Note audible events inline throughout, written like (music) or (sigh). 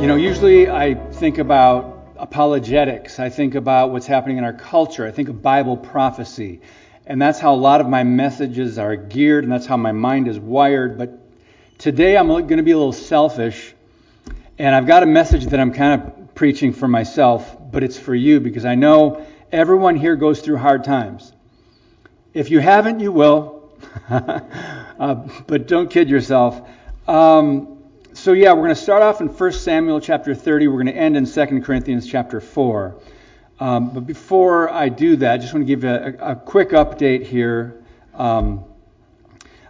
You know, usually I think about apologetics. I think about what's happening in our culture. I think of Bible prophecy. And that's how a lot of my messages are geared, and that's how my mind is wired. But today I'm going to be a little selfish, and I've got a message that I'm kind of preaching for myself, but it's for you because I know everyone here goes through hard times. If you haven't, you will. (laughs) uh, but don't kid yourself. Um, so yeah, we're going to start off in 1 Samuel chapter 30. We're going to end in 2 Corinthians chapter 4. Um, but before I do that, I just want to give a, a quick update here. Um,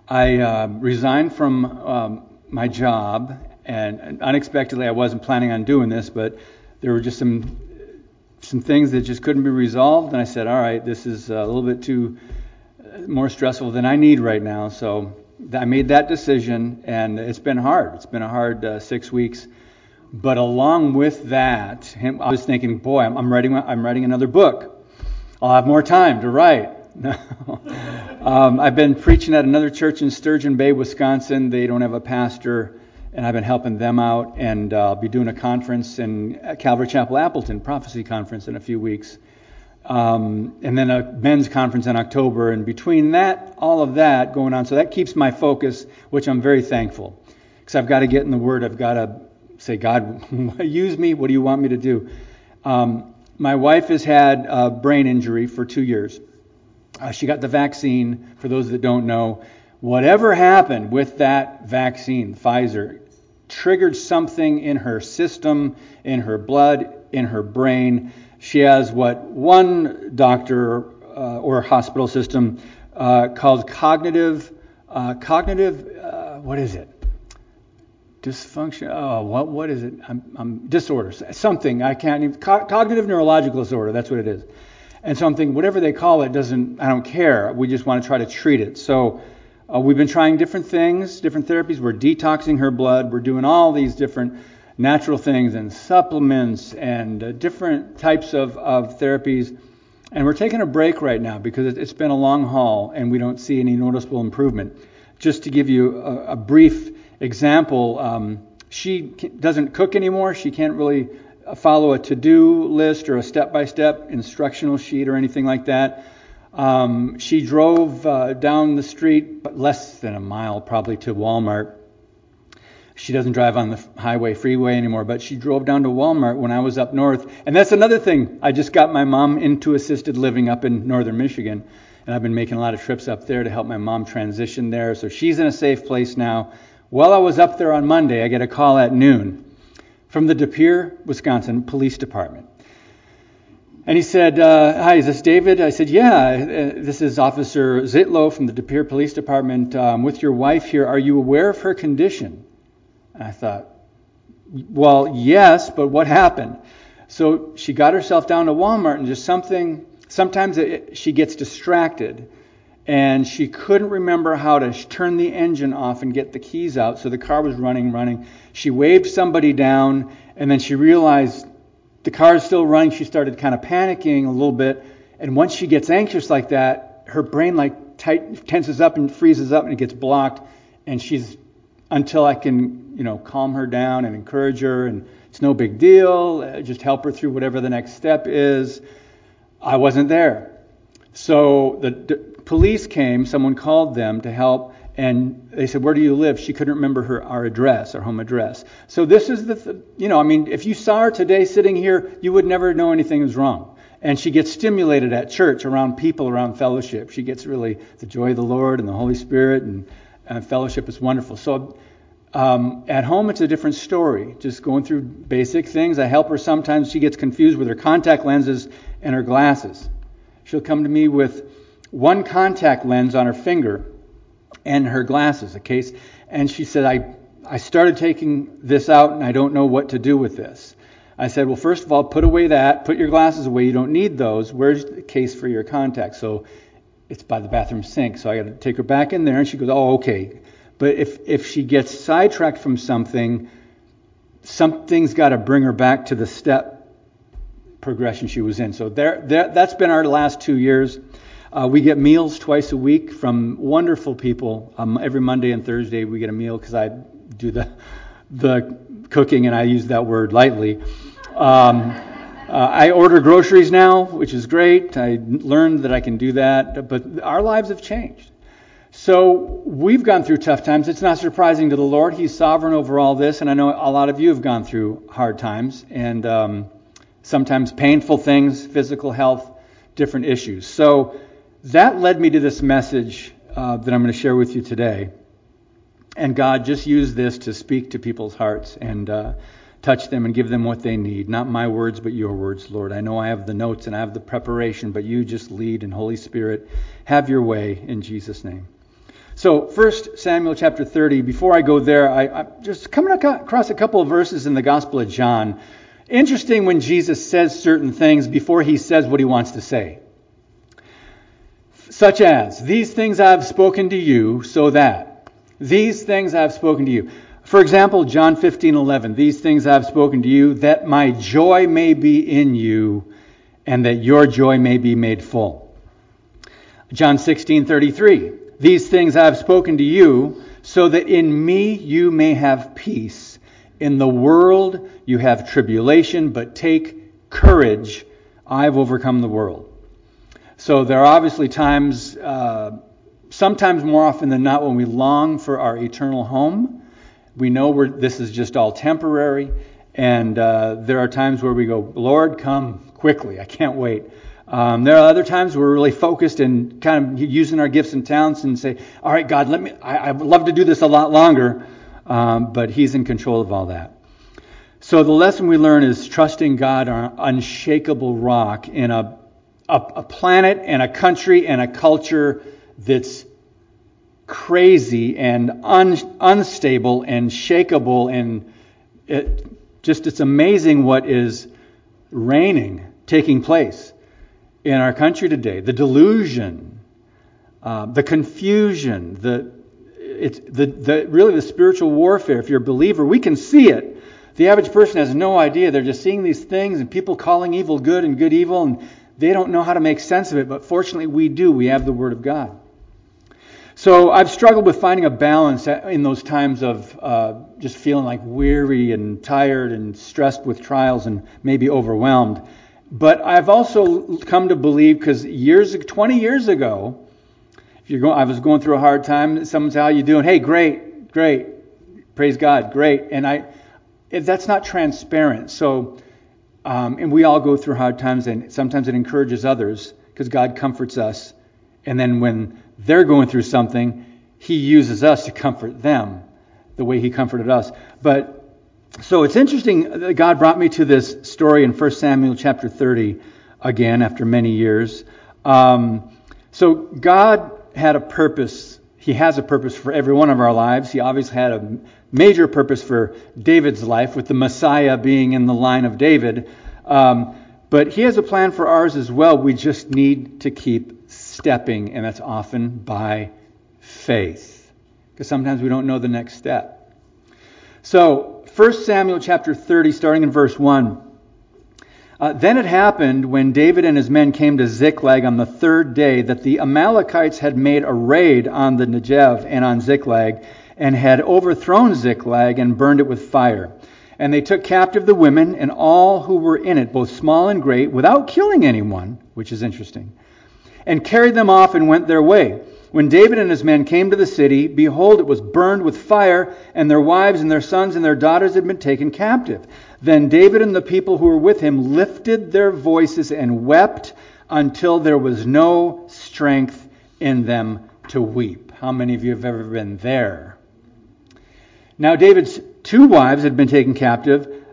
I uh, resigned from um, my job, and unexpectedly, I wasn't planning on doing this, but there were just some some things that just couldn't be resolved, and I said, all right, this is a little bit too uh, more stressful than I need right now, so I made that decision, and it's been hard. It's been a hard uh, six weeks. But along with that, I was thinking, boy, I'm, I'm, writing I'm writing another book. I'll have more time to write. (laughs) um, I've been preaching at another church in Sturgeon Bay, Wisconsin. They don't have a pastor, and I've been helping them out. And uh, I'll be doing a conference in Calvary Chapel, Appleton, prophecy conference in a few weeks um, and then a men's conference in October. And between that, all of that going on, so that keeps my focus, which I'm very thankful. Because I've got to get in the Word. I've got to say, God, (laughs) use me. What do you want me to do? Um, my wife has had a brain injury for two years. Uh, she got the vaccine. For those that don't know, whatever happened with that vaccine, Pfizer, triggered something in her system, in her blood, in her brain she has what one doctor uh, or hospital system uh, calls cognitive, uh, cognitive, uh, what is it? Dysfunction. Oh, what what is it? I'm, I'm disorders. Something I can't even. Co- cognitive neurological disorder. That's what it is. And so I'm thinking, whatever they call it, doesn't. I don't care. We just want to try to treat it. So uh, we've been trying different things, different therapies. We're detoxing her blood. We're doing all these different natural things and supplements and uh, different types of, of therapies. And we're taking a break right now because it's been a long haul and we don't see any noticeable improvement. Just to give you a, a brief example, um, she doesn't cook anymore. She can't really uh, follow a to do list or a step by step instructional sheet or anything like that. Um, she drove uh, down the street, but less than a mile probably, to Walmart she doesn't drive on the highway freeway anymore, but she drove down to Walmart when I was up north. And that's another thing. I just got my mom into assisted living up in northern Michigan. And I've been making a lot of trips up there to help my mom transition there. So she's in a safe place now. While I was up there on Monday, I get a call at noon from the De Pere, Wisconsin Police Department. And he said, uh, Hi, is this David? I said, Yeah, uh, this is Officer Zitlow from the De Pere Police Department. Um, with your wife here, are you aware of her condition? I thought, well, yes, but what happened? So she got herself down to Walmart and just something, sometimes it, she gets distracted and she couldn't remember how to turn the engine off and get the keys out. So the car was running, running. She waved somebody down and then she realized the car is still running. She started kind of panicking a little bit. And once she gets anxious like that, her brain like tight, tenses up and freezes up and it gets blocked. And she's until I can, you know, calm her down and encourage her, and it's no big deal. Just help her through whatever the next step is. I wasn't there. So the d- police came, someone called them to help, and they said, Where do you live? She couldn't remember her our address, our home address. So this is the, th- you know, I mean, if you saw her today sitting here, you would never know anything was wrong. And she gets stimulated at church around people, around fellowship. She gets really the joy of the Lord and the Holy Spirit and and fellowship is wonderful. So um, at home, it's a different story. Just going through basic things. I help her sometimes. She gets confused with her contact lenses and her glasses. She'll come to me with one contact lens on her finger and her glasses, a case. And she said, I I started taking this out and I don't know what to do with this. I said, well, first of all, put away that, put your glasses away. You don't need those. Where's the case for your contact? So it's by the bathroom sink. So I got to take her back in there, and she goes, oh, okay. But if if she gets sidetracked from something, something's got to bring her back to the step progression she was in. So there, there that's been our last two years. Uh, we get meals twice a week from wonderful people. Um, every Monday and Thursday we get a meal because I do the the cooking, and I use that word lightly. Um, uh, I order groceries now, which is great. I learned that I can do that, but our lives have changed. So we've gone through tough times. It's not surprising to the Lord. He's sovereign over all this, and I know a lot of you have gone through hard times and um, sometimes painful things, physical health, different issues. So that led me to this message uh, that I'm going to share with you today. And God just used this to speak to people's hearts and uh, touch them and give them what they need. Not my words, but your words, Lord. I know I have the notes and I have the preparation, but you just lead and Holy Spirit, have your way in Jesus' name. So, 1 Samuel chapter 30, before I go there, I, I just coming across a couple of verses in the Gospel of John. Interesting when Jesus says certain things before he says what he wants to say. Such as, These things I have spoken to you so that. These things I have spoken to you. For example, John 15:11, these things I have spoken to you that my joy may be in you and that your joy may be made full. John 16:33, these things I have spoken to you so that in me you may have peace. In the world you have tribulation, but take courage. I've overcome the world. So there are obviously times uh, sometimes more often than not, when we long for our eternal home, we know this is just all temporary. And uh, there are times where we go, Lord, come quickly. I can't wait. Um, there are other times we're really focused and kind of using our gifts and talents and say, All right, God, let me. I, I would love to do this a lot longer, um, but He's in control of all that. So the lesson we learn is trusting God, our unshakable rock, in a, a, a planet and a country and a culture that's crazy and un, unstable and shakable and it just it's amazing what is reigning taking place in our country today. The delusion uh, the confusion the it's the, the really the spiritual warfare. If you're a believer we can see it. The average person has no idea. They're just seeing these things and people calling evil good and good evil and they don't know how to make sense of it. But fortunately we do. We have the word of god so I've struggled with finding a balance in those times of uh, just feeling like weary and tired and stressed with trials and maybe overwhelmed. But I've also come to believe because years, 20 years ago, if you're going, I was going through a hard time. Someone said, "How you doing?" Hey, great, great, praise God, great. And I, that's not transparent. So, um, and we all go through hard times, and sometimes it encourages others because God comforts us. And then when they're going through something, he uses us to comfort them the way he comforted us. But so it's interesting that God brought me to this story in 1 Samuel chapter 30 again after many years. Um, so God had a purpose. He has a purpose for every one of our lives. He obviously had a major purpose for David's life, with the Messiah being in the line of David. Um, but he has a plan for ours as well. We just need to keep stepping, and that's often by faith. Because sometimes we don't know the next step. So, 1 Samuel chapter 30, starting in verse 1. Uh, then it happened when David and his men came to Ziklag on the third day that the Amalekites had made a raid on the Negev and on Ziklag and had overthrown Ziklag and burned it with fire. And they took captive the women and all who were in it, both small and great, without killing anyone, which is interesting and carried them off and went their way. When David and his men came to the city, behold, it was burned with fire, and their wives and their sons and their daughters had been taken captive. Then David and the people who were with him lifted their voices and wept until there was no strength in them to weep. How many of you have ever been there? Now, David's two wives had been taken captive.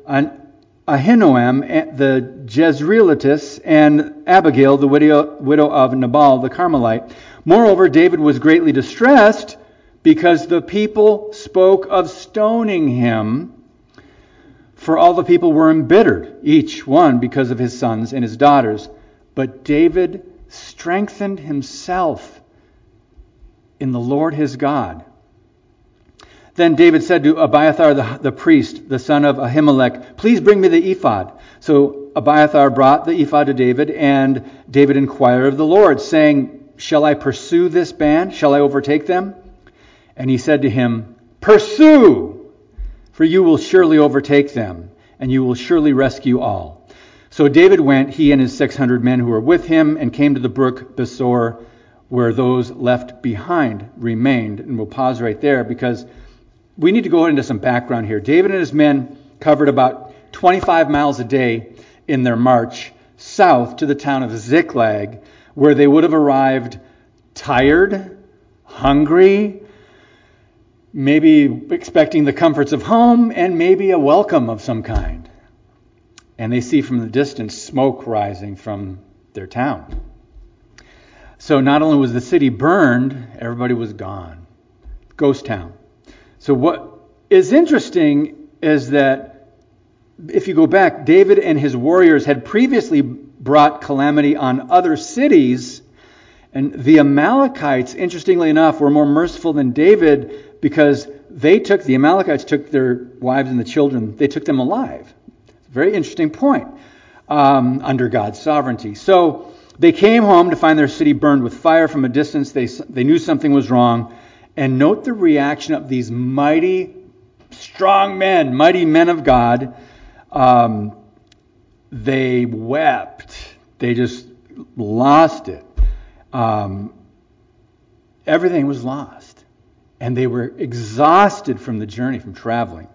Ahinoam eh, the Jezreelitess and Abigail the widow, widow of Nabal the Carmelite. Moreover, David was greatly distressed because the people spoke of stoning him. For all the people were embittered, each one because of his sons and his daughters. But David strengthened himself in the Lord his God. Then David said to Abiathar the, the, priest, the son of Ahimelech, Please bring me the ephod. So Abiathar brought the ephod to David, and David inquired of the Lord, saying, Shall I pursue this band? Shall I overtake them? And he said to him, Pursue, for you will surely overtake them, and you will surely rescue all. So David went, he and his 600 men who were with him, and came to the brook Besor, where those left behind remained. And we'll pause right there because we need to go into some background here. David and his men covered about 25 miles a day in their march south to the town of Ziklag, where they would have arrived tired, hungry, maybe expecting the comforts of home and maybe a welcome of some kind. And they see from the distance smoke rising from their town. So not only was the city burned, everybody was gone. Ghost town. So what is interesting is that if you go back, David and his warriors had previously brought calamity on other cities. And the Amalekites, interestingly enough, were more merciful than David because they took, the Amalekites took their wives and the children, they took them alive. Very interesting point um, under God's sovereignty. So they came home to find their city burned with fire from a distance. They, they knew something was wrong. And note the reaction of these mighty, strong men, mighty men of God. Um, they wept. They just lost it. Um, everything was lost. And they were exhausted from the journey, from traveling.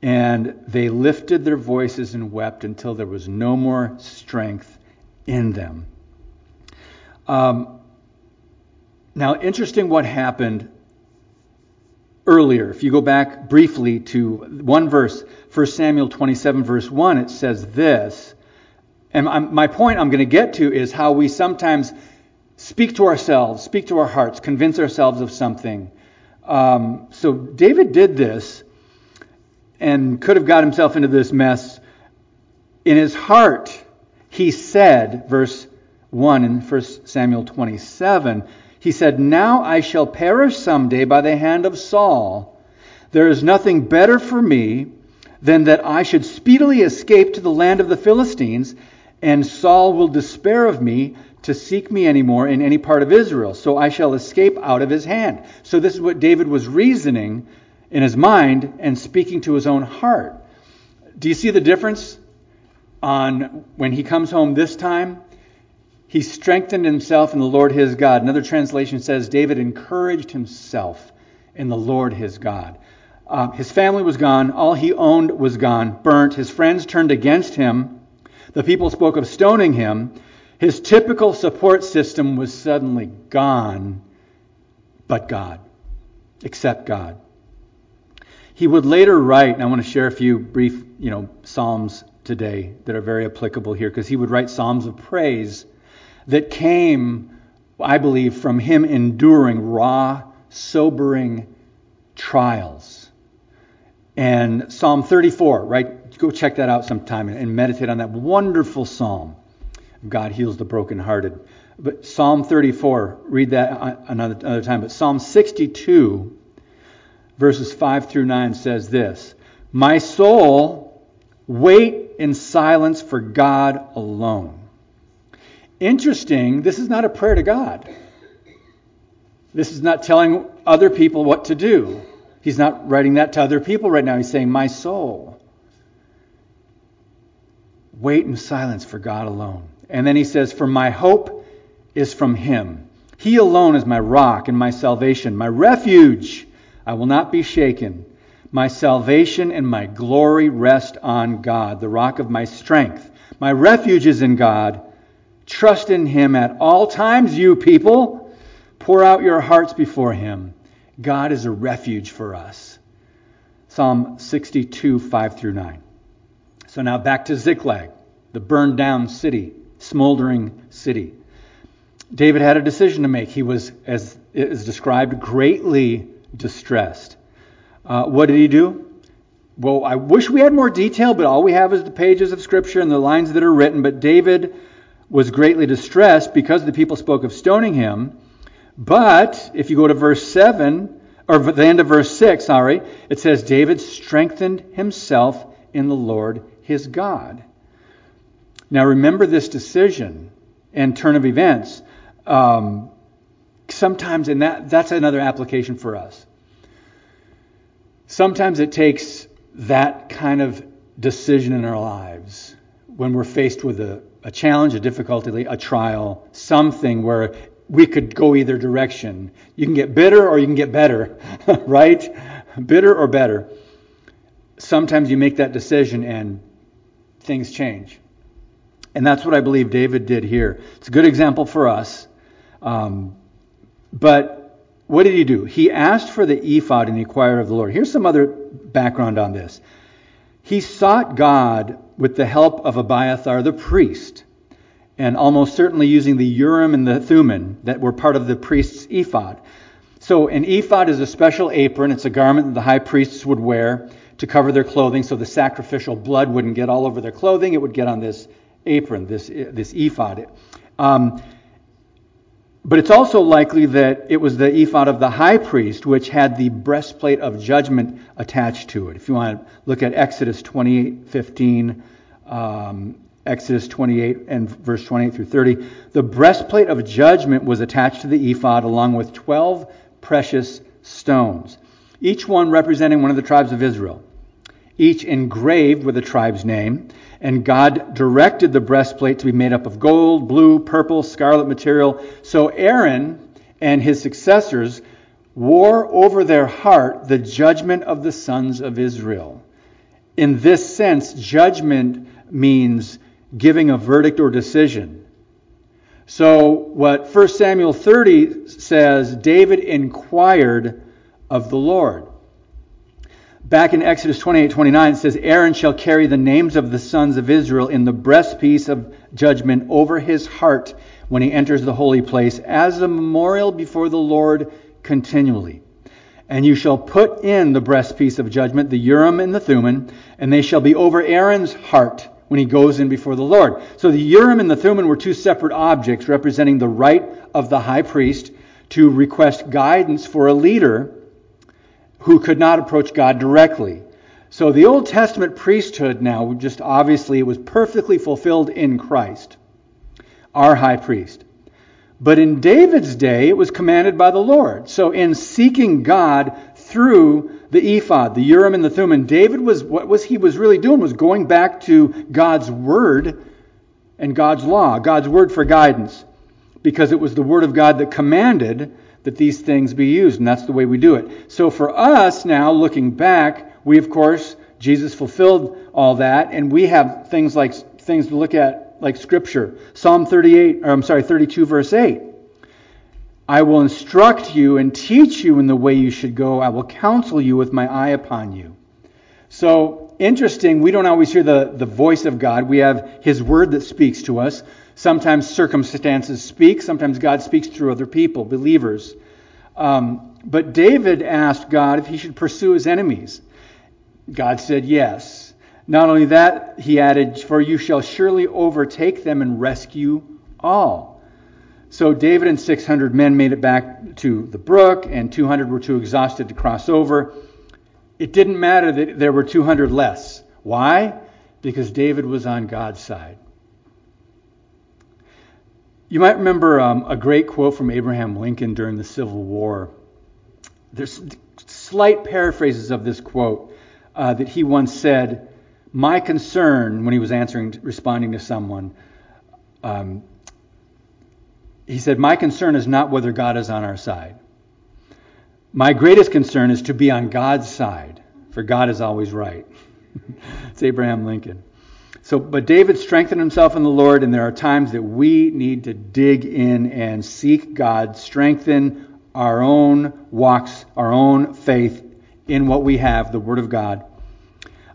And they lifted their voices and wept until there was no more strength in them. Um, now, interesting what happened earlier. If you go back briefly to one verse, 1 Samuel 27, verse 1, it says this. And I'm, my point I'm going to get to is how we sometimes speak to ourselves, speak to our hearts, convince ourselves of something um, so David did this and could have got himself into this mess. In his heart, he said, verse 1 in 1 Samuel 27, he said, Now I shall perish someday by the hand of Saul. There is nothing better for me than that I should speedily escape to the land of the Philistines, and Saul will despair of me to seek me anymore in any part of Israel, so I shall escape out of his hand. So this is what David was reasoning in his mind and speaking to his own heart. Do you see the difference on when he comes home this time? He strengthened himself in the Lord his God. Another translation says David encouraged himself in the Lord his God. Uh, his family was gone. All he owned was gone, burnt. His friends turned against him. The people spoke of stoning him. His typical support system was suddenly gone, but God, except God. He would later write, and I want to share a few brief, you know, psalms today that are very applicable here, because he would write psalms of praise that came, I believe, from him enduring raw, sobering trials. And Psalm 34, right? Go check that out sometime and meditate on that wonderful psalm. God heals the brokenhearted. But Psalm 34, read that another, another time. But Psalm 62, verses 5 through 9 says this My soul, wait in silence for God alone. Interesting, this is not a prayer to God. This is not telling other people what to do. He's not writing that to other people right now. He's saying, My soul, wait in silence for God alone. And then he says, For my hope is from him. He alone is my rock and my salvation, my refuge. I will not be shaken. My salvation and my glory rest on God, the rock of my strength. My refuge is in God. Trust in him at all times, you people. Pour out your hearts before him. God is a refuge for us. Psalm 62, 5 through 9. So now back to Ziklag, the burned down city smoldering city. David had a decision to make. He was, as is described, greatly distressed. Uh, what did he do? Well, I wish we had more detail, but all we have is the pages of Scripture and the lines that are written. But David was greatly distressed because the people spoke of stoning him. But if you go to verse 7, or the end of verse 6, sorry, it says, David strengthened himself in the Lord his God. Now remember this decision and turn of events. Um, sometimes, and that, that's another application for us. Sometimes it takes that kind of decision in our lives when we're faced with a, a challenge, a difficulty, a trial, something where we could go either direction. You can get bitter or you can get better, (laughs) right? Bitter or better. Sometimes you make that decision and things change. And that's what I believe David did here. It's a good example for us. Um, but what did he do? He asked for the ephod and inquired of the Lord. Here's some other background on this. He sought God with the help of Abiathar the priest, and almost certainly using the Urim and the Thummim that were part of the priest's ephod. So, an ephod is a special apron. It's a garment that the high priests would wear to cover their clothing so the sacrificial blood wouldn't get all over their clothing. It would get on this apron, this, this ephod. Um, but it's also likely that it was the ephod of the high priest, which had the breastplate of judgment attached to it. If you want to look at Exodus 28 15, um, Exodus 28 and verse 28 through 30, the breastplate of judgment was attached to the ephod along with 12 precious stones, each one representing one of the tribes of Israel, each engraved with the tribe's name. And God directed the breastplate to be made up of gold, blue, purple, scarlet material. So Aaron and his successors wore over their heart the judgment of the sons of Israel. In this sense, judgment means giving a verdict or decision. So, what 1 Samuel 30 says, David inquired of the Lord. Back in Exodus 28 29, it says, Aaron shall carry the names of the sons of Israel in the breastpiece of judgment over his heart when he enters the holy place as a memorial before the Lord continually. And you shall put in the breastpiece of judgment, the Urim and the Thummim, and they shall be over Aaron's heart when he goes in before the Lord. So the Urim and the Thummim were two separate objects representing the right of the high priest to request guidance for a leader who could not approach God directly. So the Old Testament priesthood now, just obviously, it was perfectly fulfilled in Christ, our high priest. But in David's day, it was commanded by the Lord. So in seeking God through the ephod, the Urim and the Thummim, David was what was he was really doing was going back to God's word and God's law, God's word for guidance, because it was the word of God that commanded that these things be used, and that's the way we do it. So for us now, looking back, we of course, Jesus fulfilled all that, and we have things like things to look at like Scripture. Psalm 38, or I'm sorry, 32, verse 8. I will instruct you and teach you in the way you should go. I will counsel you with my eye upon you. So interesting, we don't always hear the, the voice of God. We have His Word that speaks to us. Sometimes circumstances speak, sometimes God speaks through other people, believers. Um, but David asked God if he should pursue his enemies. God said yes. Not only that, he added, For you shall surely overtake them and rescue all. So David and 600 men made it back to the brook, and 200 were too exhausted to cross over. It didn't matter that there were 200 less. Why? Because David was on God's side. You might remember um, a great quote from Abraham Lincoln during the Civil War. There's slight paraphrases of this quote uh, that he once said, My concern, when he was answering, responding to someone, um, he said, My concern is not whether God is on our side. My greatest concern is to be on God's side, for God is always right. (laughs) it's Abraham Lincoln. So, but David strengthened himself in the Lord, and there are times that we need to dig in and seek God, strengthen our own walks, our own faith in what we have, the Word of God.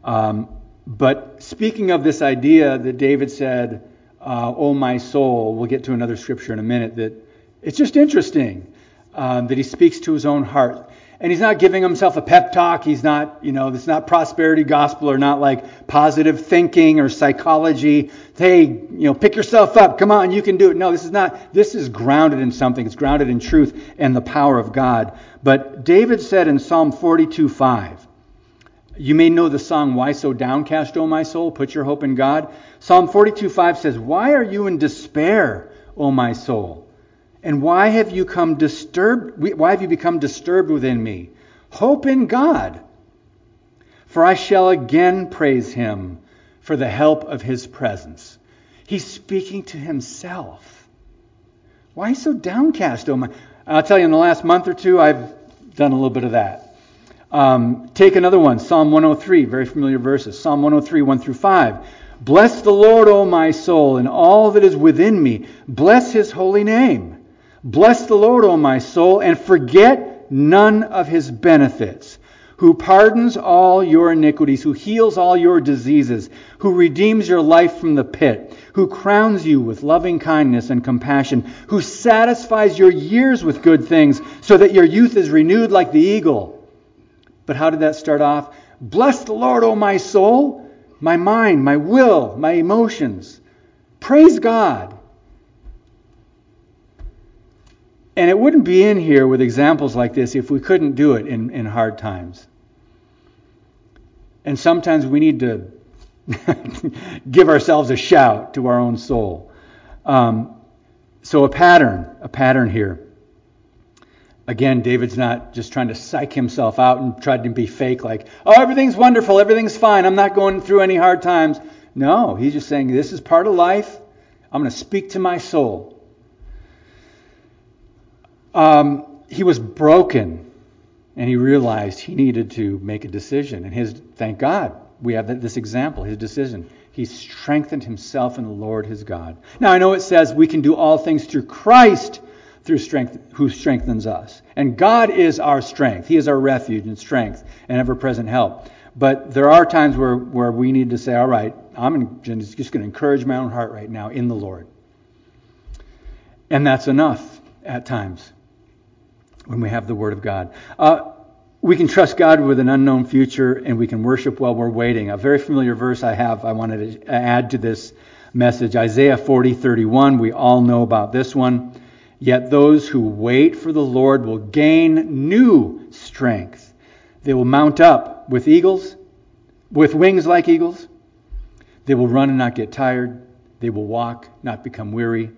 Um, but speaking of this idea that David said, uh, "Oh my soul," we'll get to another scripture in a minute. That it's just interesting um, that he speaks to his own heart. And he's not giving himself a pep talk. He's not, you know, it's not prosperity gospel or not like positive thinking or psychology. Hey, you know, pick yourself up. Come on, you can do it. No, this is not. This is grounded in something. It's grounded in truth and the power of God. But David said in Psalm 42 5, you may know the song, Why So Downcast, O My Soul? Put your hope in God. Psalm 42 5 says, Why are you in despair, O my soul? And why have you come disturbed? Why have you become disturbed within me? Hope in God. For I shall again praise him for the help of his presence. He's speaking to himself. Why so downcast, oh my? I'll tell you, in the last month or two, I've done a little bit of that. Um, take another one, Psalm 103, very familiar verses. Psalm 103, 1 through 5. Bless the Lord, O my soul, and all that is within me. Bless his holy name. Bless the Lord, O my soul, and forget none of his benefits, who pardons all your iniquities, who heals all your diseases, who redeems your life from the pit, who crowns you with loving kindness and compassion, who satisfies your years with good things, so that your youth is renewed like the eagle. But how did that start off? Bless the Lord, O my soul, my mind, my will, my emotions. Praise God. And it wouldn't be in here with examples like this if we couldn't do it in, in hard times. And sometimes we need to (laughs) give ourselves a shout to our own soul. Um, so, a pattern, a pattern here. Again, David's not just trying to psych himself out and try to be fake, like, oh, everything's wonderful, everything's fine, I'm not going through any hard times. No, he's just saying, this is part of life. I'm going to speak to my soul. Um, he was broken, and he realized he needed to make a decision. And his, thank God, we have this example, his decision. He strengthened himself in the Lord his God. Now I know it says we can do all things through Christ through strength who strengthens us. And God is our strength. He is our refuge and strength and ever-present help. But there are times where, where we need to say, all right, I'm just going to encourage my own heart right now in the Lord. And that's enough at times when we have the Word of God. Uh, we can trust God with an unknown future, and we can worship while we're waiting. A very familiar verse I have, I wanted to add to this message Isaiah 40 31. We all know about this one. Yet those who wait for the Lord will gain new strength. They will mount up with eagles, with wings like eagles. They will run and not get tired. They will walk, not become weary.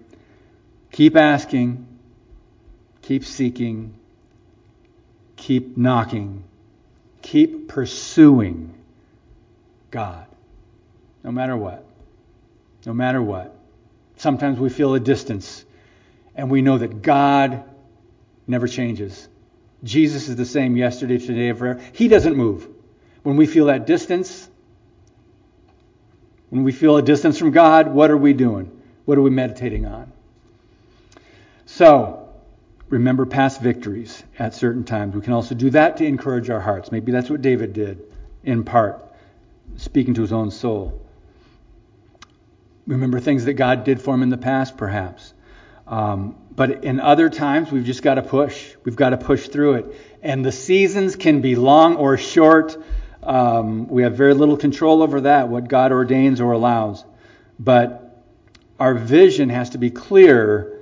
Keep asking, keep seeking, keep knocking, keep pursuing God, no matter what. No matter what. Sometimes we feel a distance, and we know that God never changes. Jesus is the same yesterday, today, and forever. He doesn't move. When we feel that distance, when we feel a distance from God, what are we doing? What are we meditating on? So, remember past victories at certain times. We can also do that to encourage our hearts. Maybe that's what David did, in part, speaking to his own soul. Remember things that God did for him in the past, perhaps. Um, but in other times, we've just got to push. We've got to push through it. And the seasons can be long or short. Um, we have very little control over that, what God ordains or allows. But our vision has to be clear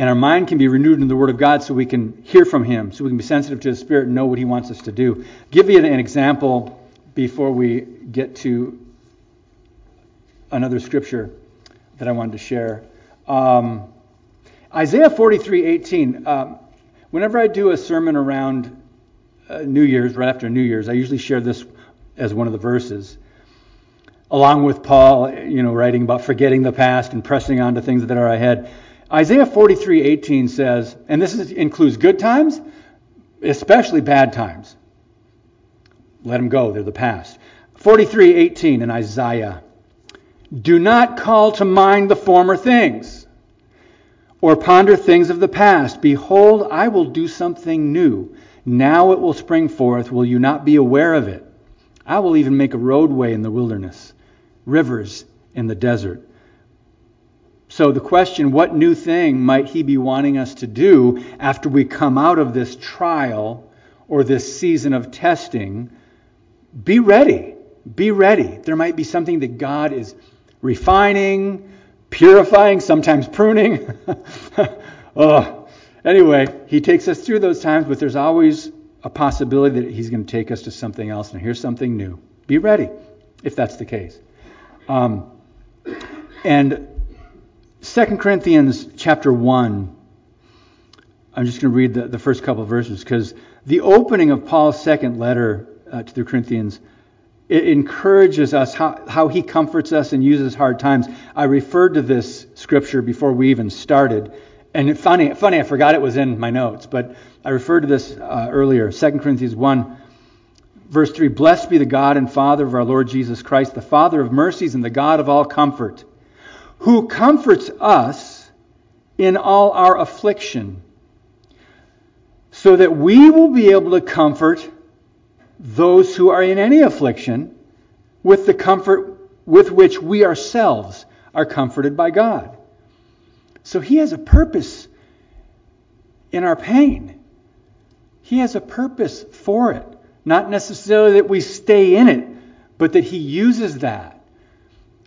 and our mind can be renewed in the Word of God so we can hear from Him, so we can be sensitive to His Spirit and know what He wants us to do. Give you an, example before we get to another scripture that I wanted to share. Um, Isaiah 43:18. Um, whenever I do a sermon around uh, New Year's, right after New Year's, I usually share this as one of the verses, along with Paul, you know, writing about forgetting the past and pressing on to things that are ahead. Isaiah 43:18 says, and this is, includes good times, especially bad times. Let them go, they're the past. 43:18 in Isaiah. Do not call to mind the former things, or ponder things of the past. Behold, I will do something new. Now it will spring forth. Will you not be aware of it? I will even make a roadway in the wilderness, rivers in the desert. So the question, what new thing might he be wanting us to do after we come out of this trial or this season of testing? Be ready. Be ready. There might be something that God is refining, purifying, sometimes pruning. (laughs) oh. Anyway, he takes us through those times, but there's always a possibility that he's going to take us to something else and here's something new. Be ready if that's the case. Um, and 2 Corinthians chapter 1, I'm just going to read the, the first couple verses because the opening of Paul's second letter uh, to the Corinthians it encourages us how, how he comforts us and uses hard times. I referred to this scripture before we even started. And funny, funny, I forgot it was in my notes, but I referred to this uh, earlier. 2 Corinthians 1, verse 3 Blessed be the God and Father of our Lord Jesus Christ, the Father of mercies and the God of all comfort, who comforts us in all our affliction, so that we will be able to comfort those who are in any affliction with the comfort with which we ourselves are comforted by God. So He has a purpose in our pain. He has a purpose for it. Not necessarily that we stay in it, but that He uses that.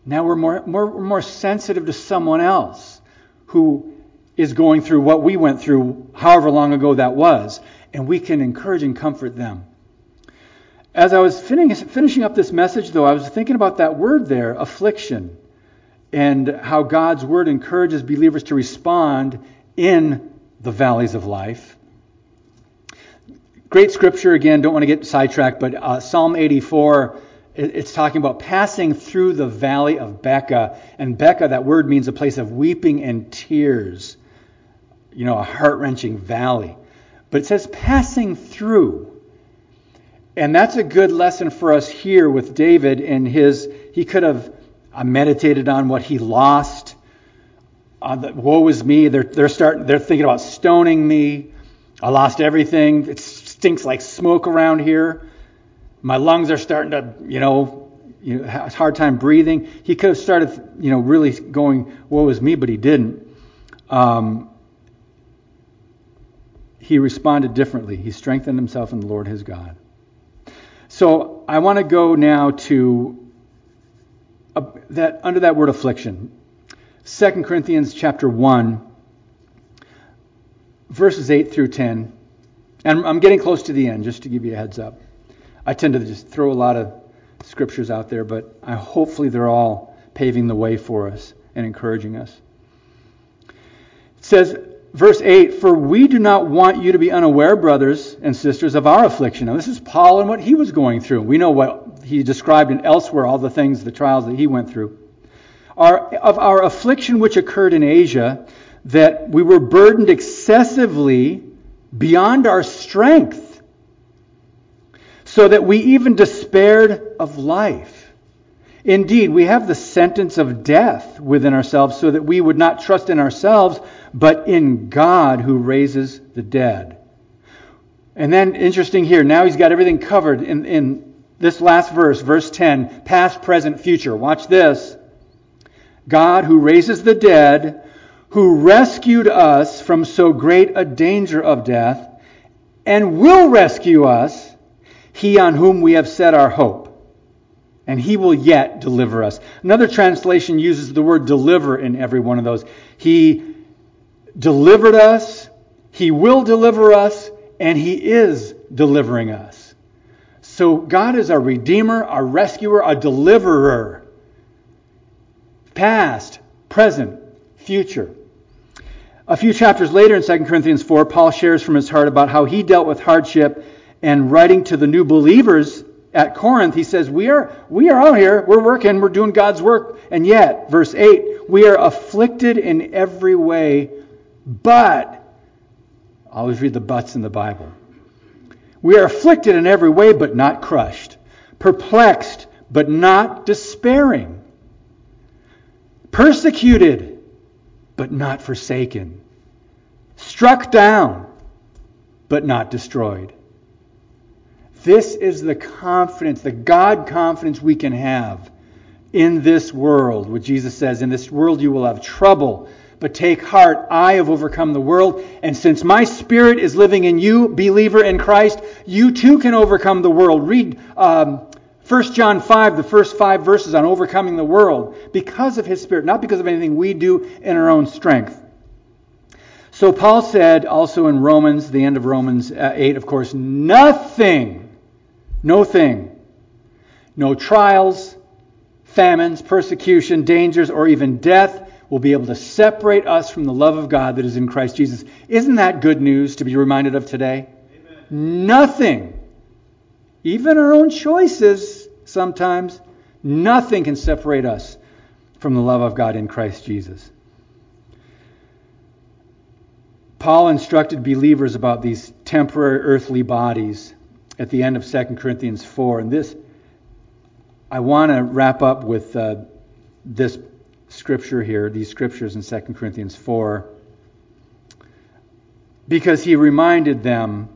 Now we're more, more, more sensitive to someone else who is going through what we went through, however long ago that was, and we can encourage and comfort them. As I was finishing up this message, though, I was thinking about that word there, affliction, and how God's word encourages believers to respond in the valleys of life. Great scripture, again, don't want to get sidetracked, but uh, Psalm 84, it's talking about passing through the valley of Baca. And Baca, that word means a place of weeping and tears, you know, a heart wrenching valley. But it says passing through. And that's a good lesson for us here with David and his, he could have uh, meditated on what he lost. Uh, the, woe is me. They're, they're, starting, they're thinking about stoning me. I lost everything. It stinks like smoke around here. My lungs are starting to, you know, you know, hard time breathing. He could have started, you know, really going, woe is me, but he didn't. Um, he responded differently. He strengthened himself in the Lord his God. So I want to go now to that under that word affliction. 2 Corinthians chapter 1 verses 8 through 10. And I'm getting close to the end just to give you a heads up. I tend to just throw a lot of scriptures out there, but I, hopefully they're all paving the way for us and encouraging us. It says verse 8 For we do not want you to be unaware, brothers and sisters, of our affliction. Now, this is Paul and what he was going through. We know what he described in elsewhere, all the things, the trials that he went through. Our, of our affliction which occurred in Asia, that we were burdened excessively beyond our strength, so that we even despaired of life. Indeed, we have the sentence of death within ourselves so that we would not trust in ourselves, but in God who raises the dead. And then, interesting here, now he's got everything covered in, in this last verse, verse 10, past, present, future. Watch this. God who raises the dead, who rescued us from so great a danger of death, and will rescue us, he on whom we have set our hope and he will yet deliver us. Another translation uses the word deliver in every one of those. He delivered us, he will deliver us, and he is delivering us. So God is our redeemer, our rescuer, our deliverer. Past, present, future. A few chapters later in 2 Corinthians 4, Paul shares from his heart about how he dealt with hardship and writing to the new believers at Corinth, he says, We are, we are out here, we're working, we're doing God's work, and yet, verse 8, we are afflicted in every way, but, I always read the buts in the Bible. We are afflicted in every way, but not crushed, perplexed, but not despairing, persecuted, but not forsaken, struck down, but not destroyed. This is the confidence, the God confidence we can have in this world, what Jesus says, in this world you will have trouble. But take heart, I have overcome the world. And since my spirit is living in you, believer in Christ, you too can overcome the world. Read um, 1 John 5, the first five verses on overcoming the world, because of his spirit, not because of anything we do in our own strength. So Paul said also in Romans, the end of Romans uh, 8, of course, nothing, no thing, no trials, famines, persecution, dangers, or even death will be able to separate us from the love of God that is in Christ Jesus. Isn't that good news to be reminded of today? Amen. Nothing, even our own choices sometimes, nothing can separate us from the love of God in Christ Jesus. Paul instructed believers about these temporary earthly bodies at the end of 2 Corinthians 4. And this, I want to wrap up with uh, this scripture here, these scriptures in 2 Corinthians 4, because he reminded them,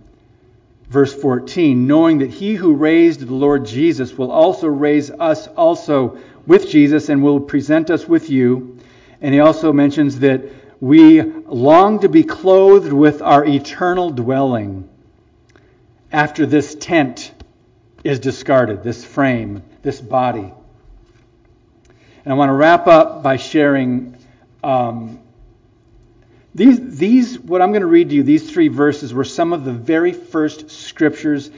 verse 14, knowing that he who raised the Lord Jesus will also raise us also with Jesus and will present us with you. And he also mentions that we long to be clothed with our eternal dwelling after this tent is discarded, this frame, this body. And I want to wrap up by sharing um, these, these, what I'm going to read to you, these three verses were some of the very first scriptures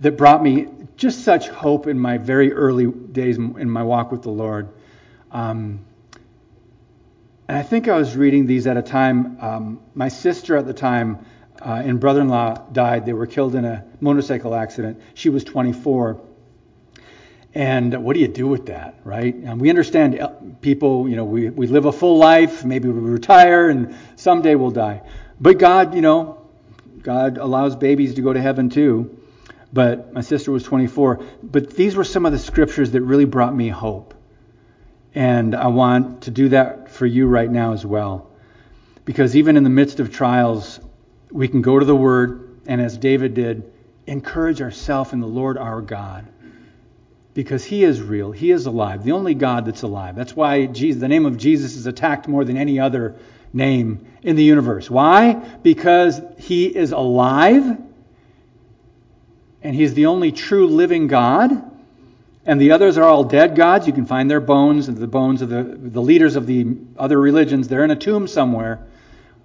that brought me just such hope in my very early days in my walk with the Lord. Um, and I think I was reading these at a time, um, my sister at the time uh, and brother in law died. They were killed in a motorcycle accident. She was 24. And what do you do with that, right? And we understand people, you know, we, we live a full life, maybe we retire, and someday we'll die. But God, you know, God allows babies to go to heaven too. But my sister was 24. But these were some of the scriptures that really brought me hope. And I want to do that for you right now as well. Because even in the midst of trials, we can go to the Word, and as David did, encourage ourselves in the Lord our God because he is real. He is alive, the only God that's alive. That's why Jesus, the name of Jesus is attacked more than any other name in the universe. Why? Because he is alive and he's the only true living God. And the others are all dead gods. You can find their bones, and the bones of the, the leaders of the other religions. They're in a tomb somewhere.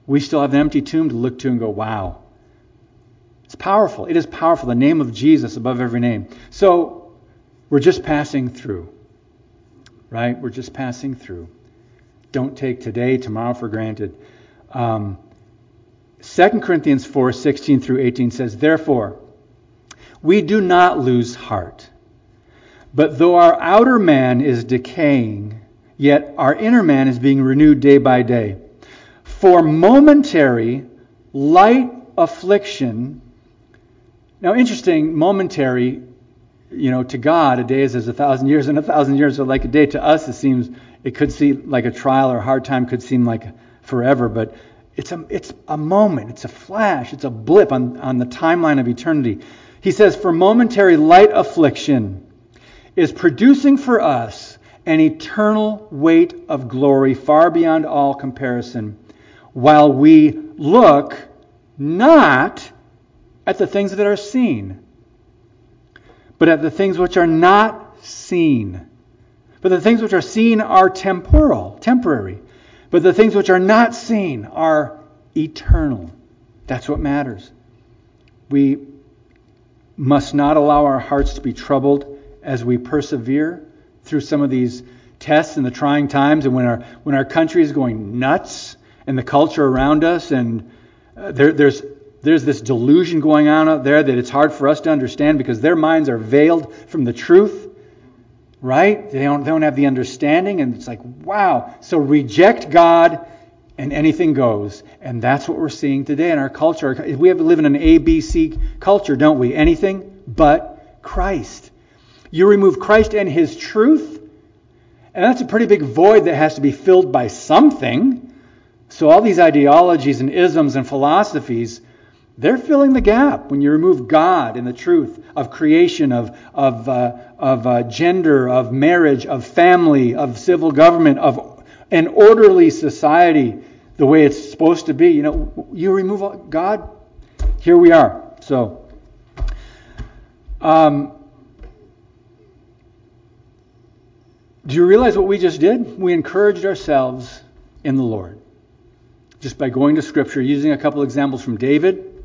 We still have an empty tomb to look to and go, wow. It's powerful. It is powerful. The name of Jesus above every name. So we're just passing through, right? We're just passing through. Don't take today, tomorrow for granted. Um, 2 Corinthians 4 16 through 18 says, Therefore, we do not lose heart. But though our outer man is decaying, yet our inner man is being renewed day by day. For momentary, light affliction. Now, interesting, momentary you know, to God, a day is as a thousand years, and a thousand years are like a day. To us, it seems it could seem like a trial or a hard time could seem like forever, but it's a it's a moment, it's a flash, it's a blip on, on the timeline of eternity. He says, for momentary light affliction is producing for us an eternal weight of glory far beyond all comparison, while we look not at the things that are seen but at the things which are not seen. But the things which are seen are temporal, temporary. But the things which are not seen are eternal. That's what matters. We must not allow our hearts to be troubled as we persevere through some of these tests and the trying times and when our when our country is going nuts and the culture around us and uh, there, there's there's this delusion going on out there that it's hard for us to understand because their minds are veiled from the truth, right? They don't, they don't have the understanding, and it's like, wow. So reject God, and anything goes. And that's what we're seeing today in our culture. We have live in an ABC culture, don't we? Anything but Christ. You remove Christ and His truth, and that's a pretty big void that has to be filled by something. So all these ideologies and isms and philosophies they're filling the gap when you remove God and the truth of creation, of, of, uh, of uh, gender, of marriage, of family, of civil government, of an orderly society the way it's supposed to be. You know, you remove God, here we are. So, um, do you realize what we just did? We encouraged ourselves in the Lord just by going to Scripture, using a couple examples from David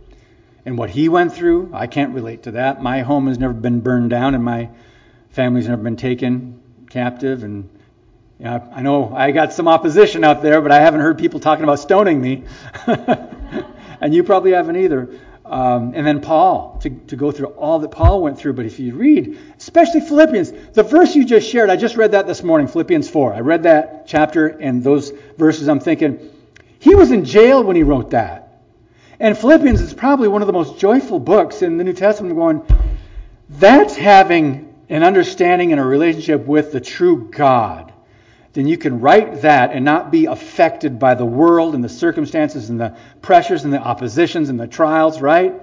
and what he went through. I can't relate to that. My home has never been burned down, and my family's never been taken captive. And you know, I know I got some opposition out there, but I haven't heard people talking about stoning me. (laughs) and you probably haven't either. Um, and then Paul, to, to go through all that Paul went through. But if you read, especially Philippians, the verse you just shared, I just read that this morning, Philippians 4. I read that chapter and those verses. I'm thinking, he was in jail when he wrote that. And Philippians is probably one of the most joyful books in the New Testament, going, that's having an understanding and a relationship with the true God. Then you can write that and not be affected by the world and the circumstances and the pressures and the oppositions and the trials, right?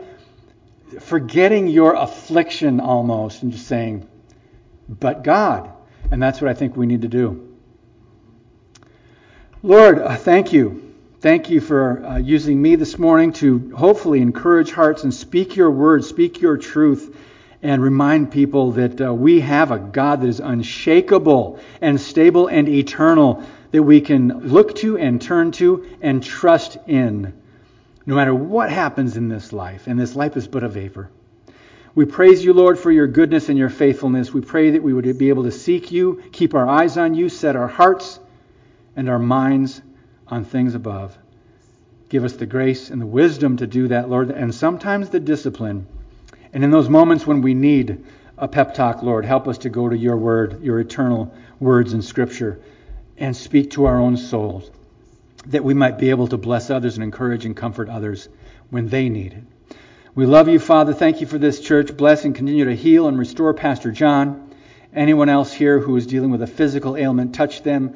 Forgetting your affliction almost and just saying, but God. And that's what I think we need to do. Lord, thank you Thank you for uh, using me this morning to hopefully encourage hearts and speak your word, speak your truth, and remind people that uh, we have a God that is unshakable and stable and eternal that we can look to and turn to and trust in no matter what happens in this life. And this life is but a vapor. We praise you, Lord, for your goodness and your faithfulness. We pray that we would be able to seek you, keep our eyes on you, set our hearts and our minds on things above. Give us the grace and the wisdom to do that, Lord, and sometimes the discipline. And in those moments when we need a pep talk, Lord, help us to go to your word, your eternal words in Scripture, and speak to our own souls, that we might be able to bless others and encourage and comfort others when they need it. We love you, Father. Thank you for this church. Bless and continue to heal and restore Pastor John. Anyone else here who is dealing with a physical ailment, touch them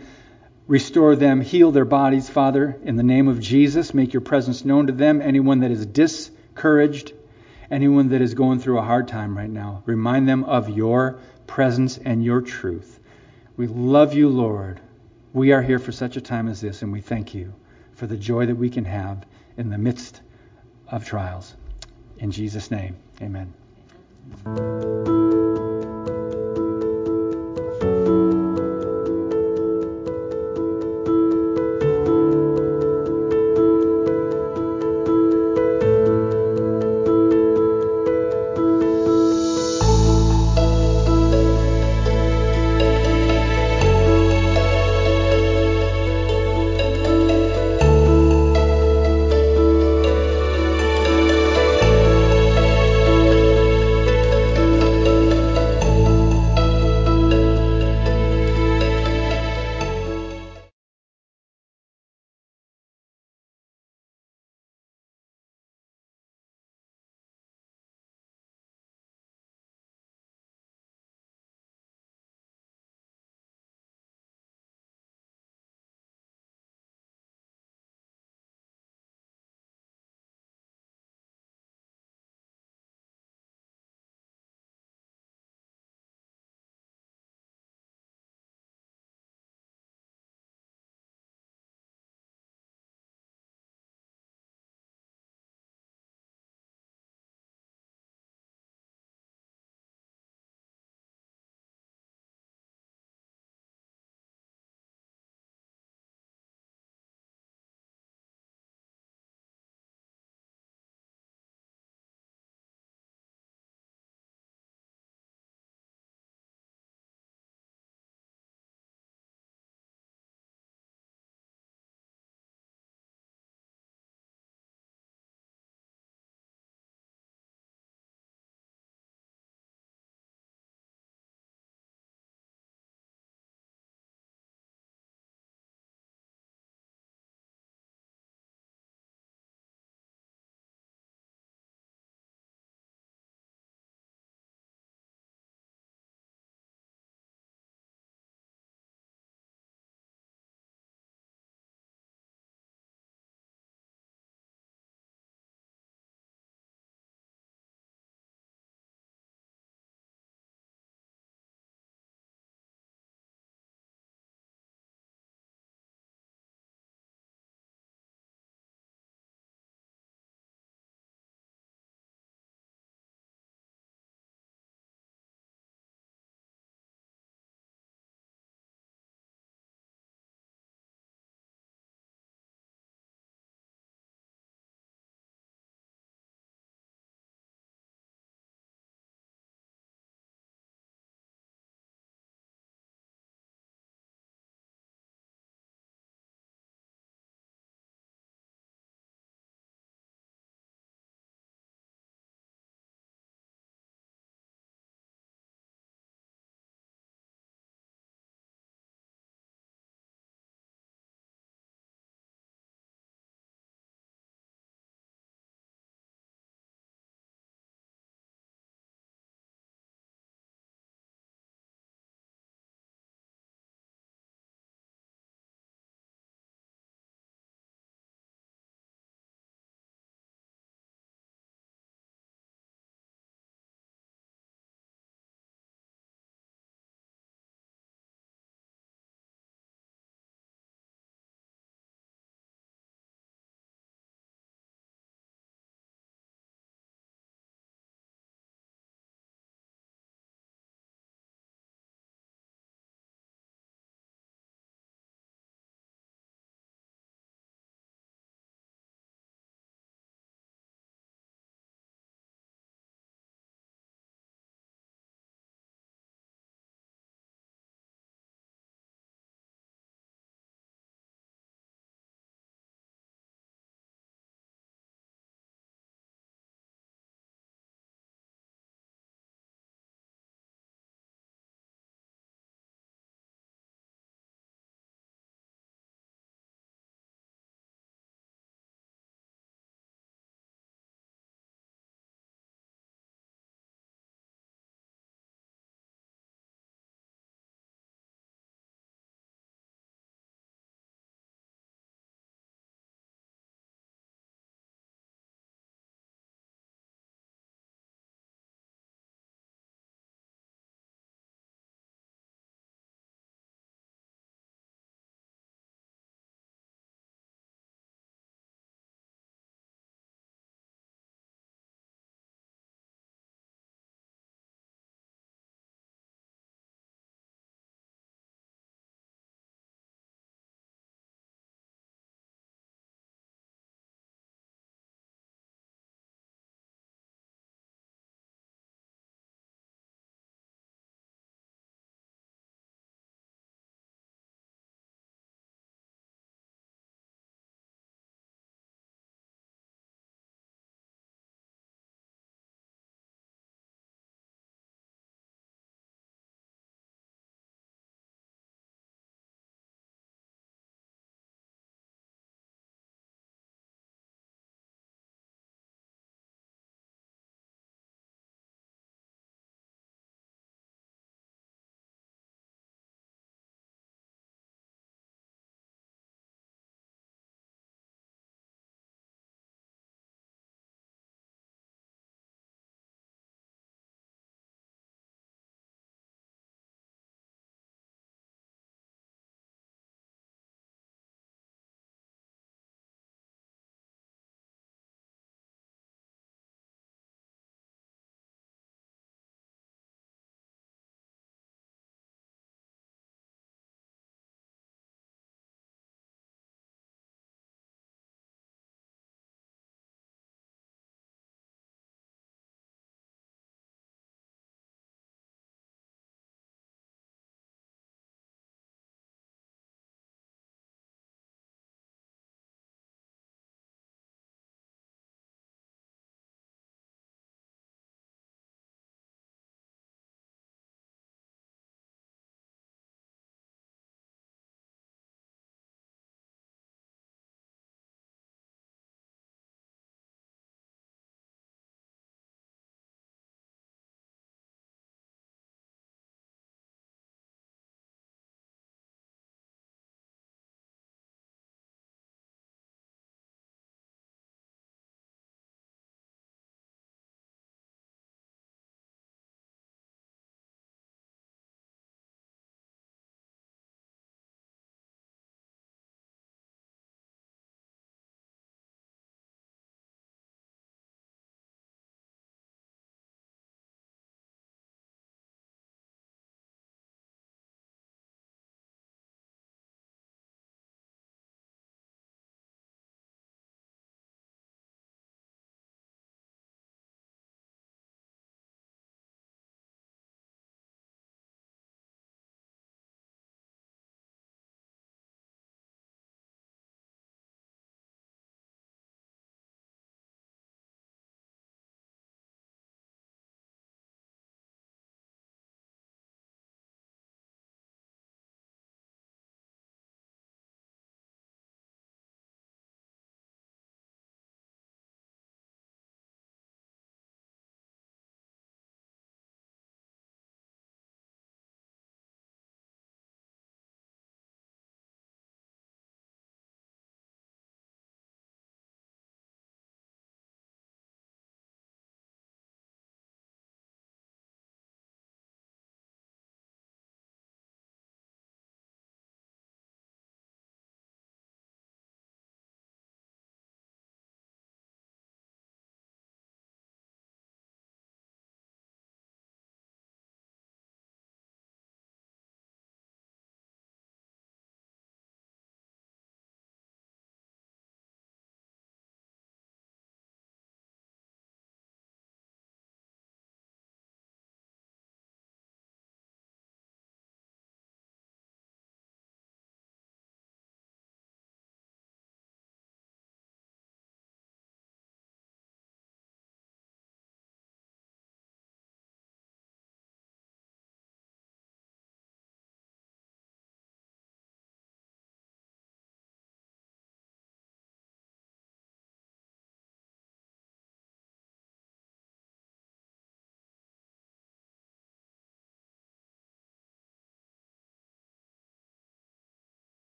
Restore them, heal their bodies, Father, in the name of Jesus. Make your presence known to them. Anyone that is discouraged, anyone that is going through a hard time right now, remind them of your presence and your truth. We love you, Lord. We are here for such a time as this, and we thank you for the joy that we can have in the midst of trials. In Jesus' name, amen.